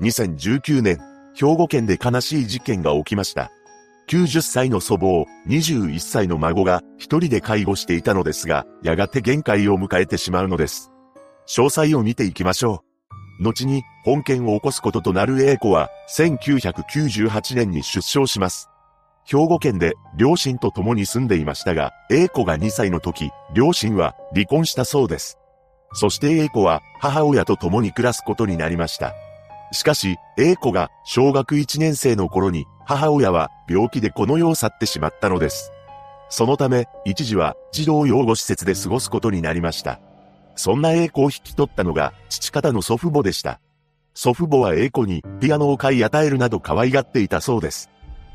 2019年、兵庫県で悲しい事件が起きました。90歳の祖母を21歳の孫が一人で介護していたのですが、やがて限界を迎えてしまうのです。詳細を見ていきましょう。後に本件を起こすこととなる A 子は1998年に出生します。兵庫県で両親と共に住んでいましたが、A 子が2歳の時、両親は離婚したそうです。そして A 子は母親と共に暮らすことになりました。しかし、A 子が小学1年生の頃に母親は病気でこの世を去ってしまったのです。そのため、一時は児童養護施設で過ごすことになりました。そんな A 子を引き取ったのが父方の祖父母でした。祖父母は A 子にピアノを買い与えるなど可愛がっていたそうです。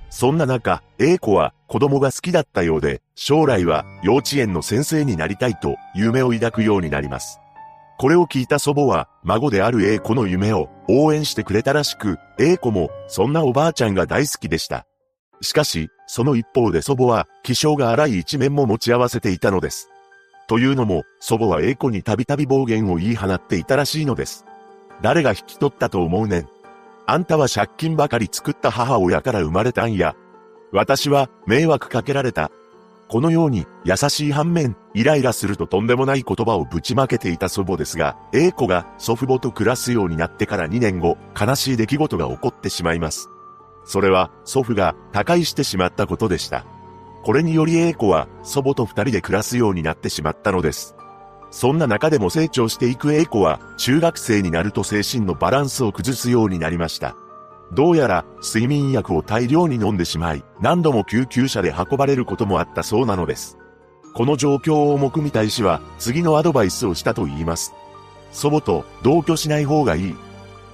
そんな中、A 子は子供が好きだったようで、将来は幼稚園の先生になりたいと夢を抱くようになります。これを聞いた祖母は、孫である A 子の夢を応援してくれたらしく、A 子もそんなおばあちゃんが大好きでした。しかし、その一方で祖母は、気性が荒い一面も持ち合わせていたのです。というのも、祖母は A 子にたびたび暴言を言い放っていたらしいのです。誰が引き取ったと思うねん。あんたは借金ばかり作った母親から生まれたんや。私は迷惑かけられた。このように優しい反面、イライラするととんでもない言葉をぶちまけていた祖母ですが、A 子が祖父母と暮らすようになってから2年後、悲しい出来事が起こってしまいます。それは祖父が他界してしまったことでした。これにより A 子は祖母と二人で暮らすようになってしまったのです。そんな中でも成長していく A 子は、中学生になると精神のバランスを崩すようになりました。どうやら、睡眠薬を大量に飲んでしまい、何度も救急車で運ばれることもあったそうなのです。この状況を重く見た医師は、次のアドバイスをしたと言います。祖母と同居しない方がいい。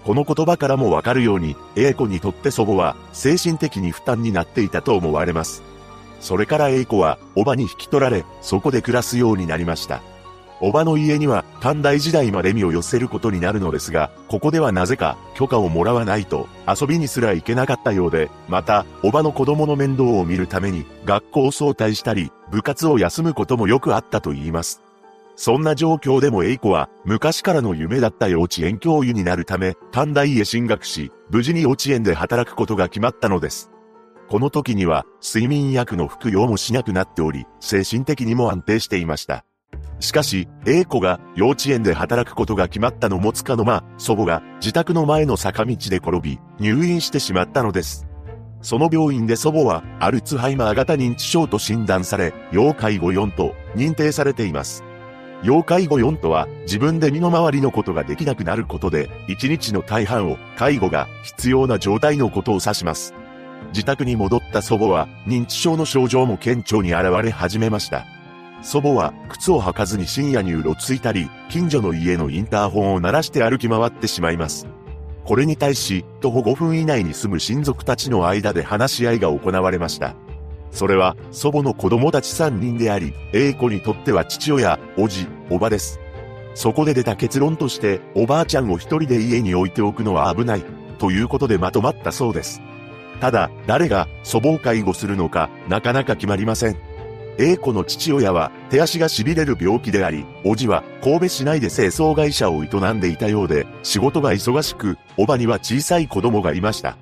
この言葉からもわかるように、A 子にとって祖母は精神的に負担になっていたと思われます。それから A 子は、おばに引き取られ、そこで暮らすようになりました。おばの家には短大時代まで身を寄せることになるのですが、ここではなぜか許可をもらわないと遊びにすら行けなかったようで、また、おばの子供の面倒を見るために学校を早退したり、部活を休むこともよくあったと言います。そんな状況でも A 子は昔からの夢だった幼稚園教諭になるため、短大へ進学し、無事に幼稚園で働くことが決まったのです。この時には睡眠薬の服用もしなくなっており、精神的にも安定していました。しかし、A 子が幼稚園で働くことが決まったのもつかの間、祖母が自宅の前の坂道で転び、入院してしまったのです。その病院で祖母は、アルツハイマー型認知症と診断され、要介護4と認定されています。要介護4とは、自分で身の回りのことができなくなることで、1日の大半を介護が必要な状態のことを指します。自宅に戻った祖母は、認知症の症状も顕著に現れ始めました。祖母は靴を履かずに深夜にうろついたり、近所の家のインターホンを鳴らして歩き回ってしまいます。これに対し、徒歩5分以内に住む親族たちの間で話し合いが行われました。それは、祖母の子供たち3人であり、A 子にとっては父親、おじ、おばです。そこで出た結論として、おばあちゃんを一人で家に置いておくのは危ない、ということでまとまったそうです。ただ、誰が祖母を介護するのか、なかなか決まりません。A 子の父親は手足が痺れる病気であり、おじは神戸市内で清掃会社を営んでいたようで、仕事が忙しく、おばには小さい子供がいました。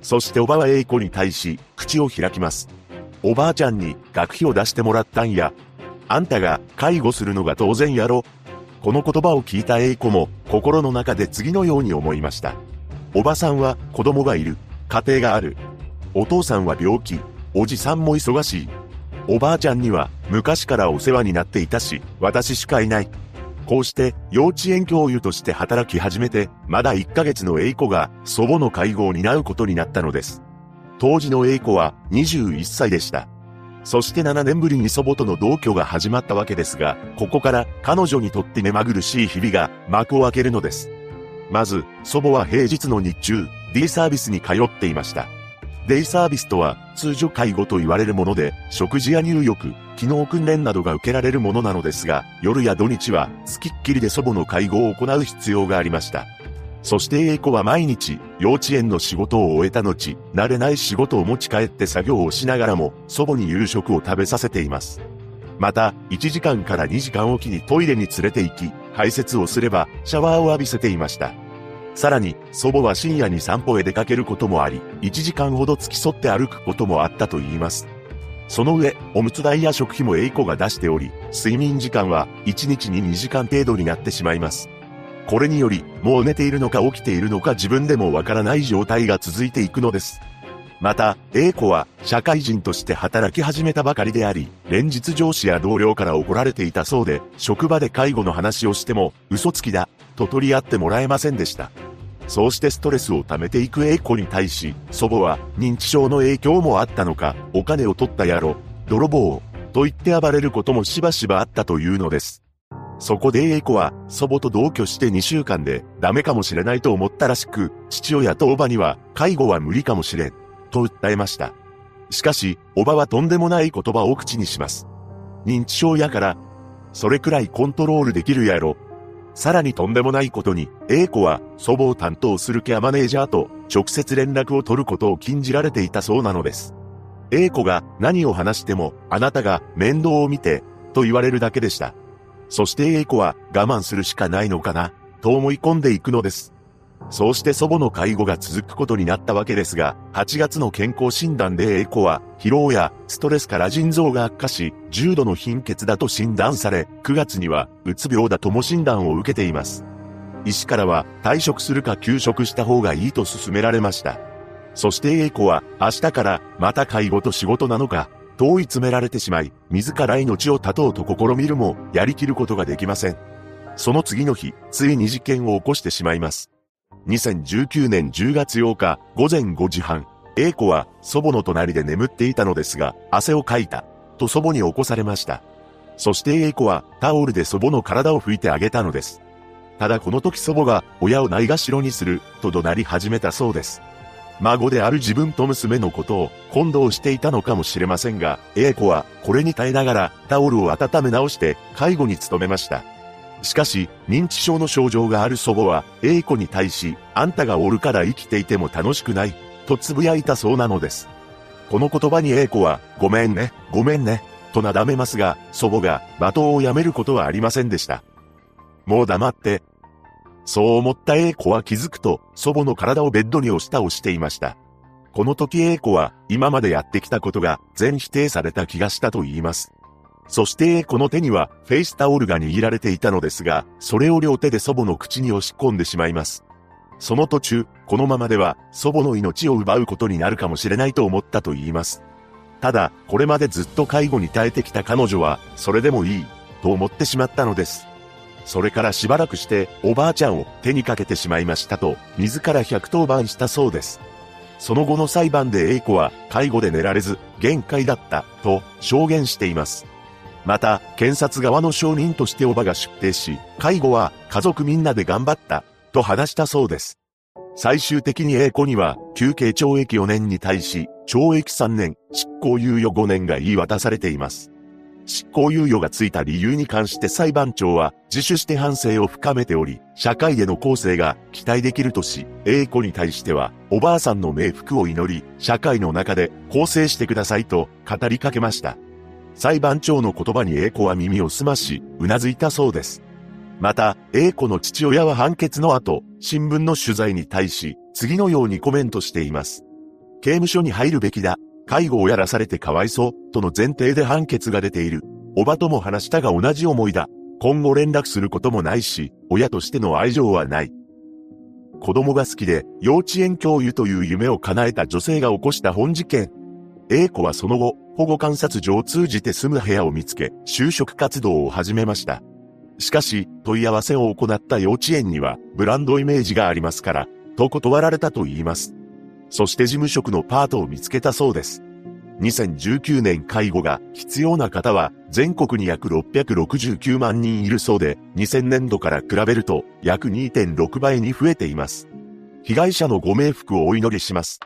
そしておばは A 子に対し、口を開きます。おばあちゃんに学費を出してもらったんや。あんたが介護するのが当然やろ。この言葉を聞いた A 子も心の中で次のように思いました。おばさんは子供がいる。家庭がある。お父さんは病気。おじさんも忙しい。おばあちゃんには昔からお世話になっていたし、私しかいない。こうして幼稚園教諭として働き始めて、まだ1ヶ月の A 子が祖母の介護を担うことになったのです。当時の A 子は21歳でした。そして7年ぶりに祖母との同居が始まったわけですが、ここから彼女にとって目まぐるしい日々が幕を開けるのです。まず、祖母は平日の日中、D サービスに通っていました。デイサービスとは通常介護と言われるもので、食事や入浴、機能訓練などが受けられるものなのですが、夜や土日は付きっきりで祖母の介護を行う必要がありました。そして A 子は毎日、幼稚園の仕事を終えた後、慣れない仕事を持ち帰って作業をしながらも、祖母に夕食を食べさせています。また、1時間から2時間おきにトイレに連れて行き、排泄をすれば、シャワーを浴びせていました。さらに、祖母は深夜に散歩へ出かけることもあり、1時間ほど付き添って歩くこともあったと言います。その上、おむつ代や食費も A 子が出しており、睡眠時間は1日に2時間程度になってしまいます。これにより、もう寝ているのか起きているのか自分でもわからない状態が続いていくのです。また、A 子は社会人として働き始めたばかりであり、連日上司や同僚から怒られていたそうで、職場で介護の話をしても、嘘つきだ、と取り合ってもらえませんでした。そうしてストレスを溜めていく A 子に対し、祖母は認知症の影響もあったのか、お金を取った野郎、泥棒、と言って暴れることもしばしばあったというのです。そこで A 子は祖母と同居して2週間でダメかもしれないと思ったらしく、父親とおばには介護は無理かもしれん。と訴えました。しかし、おばはとんでもない言葉を口にします。認知症やから、それくらいコントロールできるやろ。さらにとんでもないことに、A 子は祖母を担当するケアマネージャーと直接連絡を取ることを禁じられていたそうなのです。A 子が何を話しても、あなたが面倒を見て、と言われるだけでした。そして A 子は我慢するしかないのかな、と思い込んでいくのです。そうして祖母の介護が続くことになったわけですが、8月の健康診断で A 子は、疲労やストレスから腎臓が悪化し、重度の貧血だと診断され、9月には、うつ病だとも診断を受けています。医師からは、退職するか休職した方がいいと勧められました。そして A 子は、明日から、また介護と仕事なのか、問い詰められてしまい、自ら命を絶とうと試みるも、やりきることができません。その次の日、ついに事件を起こしてしまいます。2019年10月8日午前5時半、A 子は祖母の隣で眠っていたのですが、汗をかいた、と祖母に起こされました。そして A 子はタオルで祖母の体を拭いてあげたのです。ただこの時祖母が親をないがしろにする、と怒鳴り始めたそうです。孫である自分と娘のことを混同していたのかもしれませんが、A 子はこれに耐えながらタオルを温め直して介護に努めました。しかし、認知症の症状がある祖母は、A 子に対し、あんたがおるから生きていても楽しくない、と呟いたそうなのです。この言葉に A 子は、ごめんね、ごめんね、となだめますが、祖母が罵倒をやめることはありませんでした。もう黙って。そう思った A 子は気づくと、祖母の体をベッドに押し倒していました。この時 A 子は、今までやってきたことが全否定された気がしたと言います。そしてこの手にはフェイスタオルが握られていたのですが、それを両手で祖母の口に押し込んでしまいます。その途中、このままでは祖母の命を奪うことになるかもしれないと思ったと言います。ただ、これまでずっと介護に耐えてきた彼女は、それでもいい、と思ってしまったのです。それからしばらくして、おばあちゃんを手にかけてしまいましたと、自ら110番したそうです。その後の裁判で A 子は、介護で寝られず、限界だった、と証言しています。また、検察側の証人としておばが出廷し、介護は家族みんなで頑張った、と話したそうです。最終的に A 子には、休刑懲役4年に対し、懲役3年、執行猶予5年が言い渡されています。執行猶予がついた理由に関して裁判長は自首して反省を深めており、社会での構成が期待できるとし、A 子に対しては、おばあさんの冥福を祈り、社会の中で構成してくださいと語りかけました。裁判長の言葉に A 子は耳を澄まし、うなずいたそうです。また、A 子の父親は判決の後、新聞の取材に対し、次のようにコメントしています。刑務所に入るべきだ。介護をやらされてかわいそう、との前提で判決が出ている。おばとも話したが同じ思いだ。今後連絡することもないし、親としての愛情はない。子供が好きで、幼稚園教諭という夢を叶えた女性が起こした本事件。A 子はその後、保護観察所を通じて住む部屋を見つけ、就職活動を始めました。しかし、問い合わせを行った幼稚園には、ブランドイメージがありますから、と断られたと言います。そして事務職のパートを見つけたそうです。2019年介護が必要な方は全国に約669万人いるそうで、2000年度から比べると約2.6倍に増えています。被害者のご冥福をお祈りします。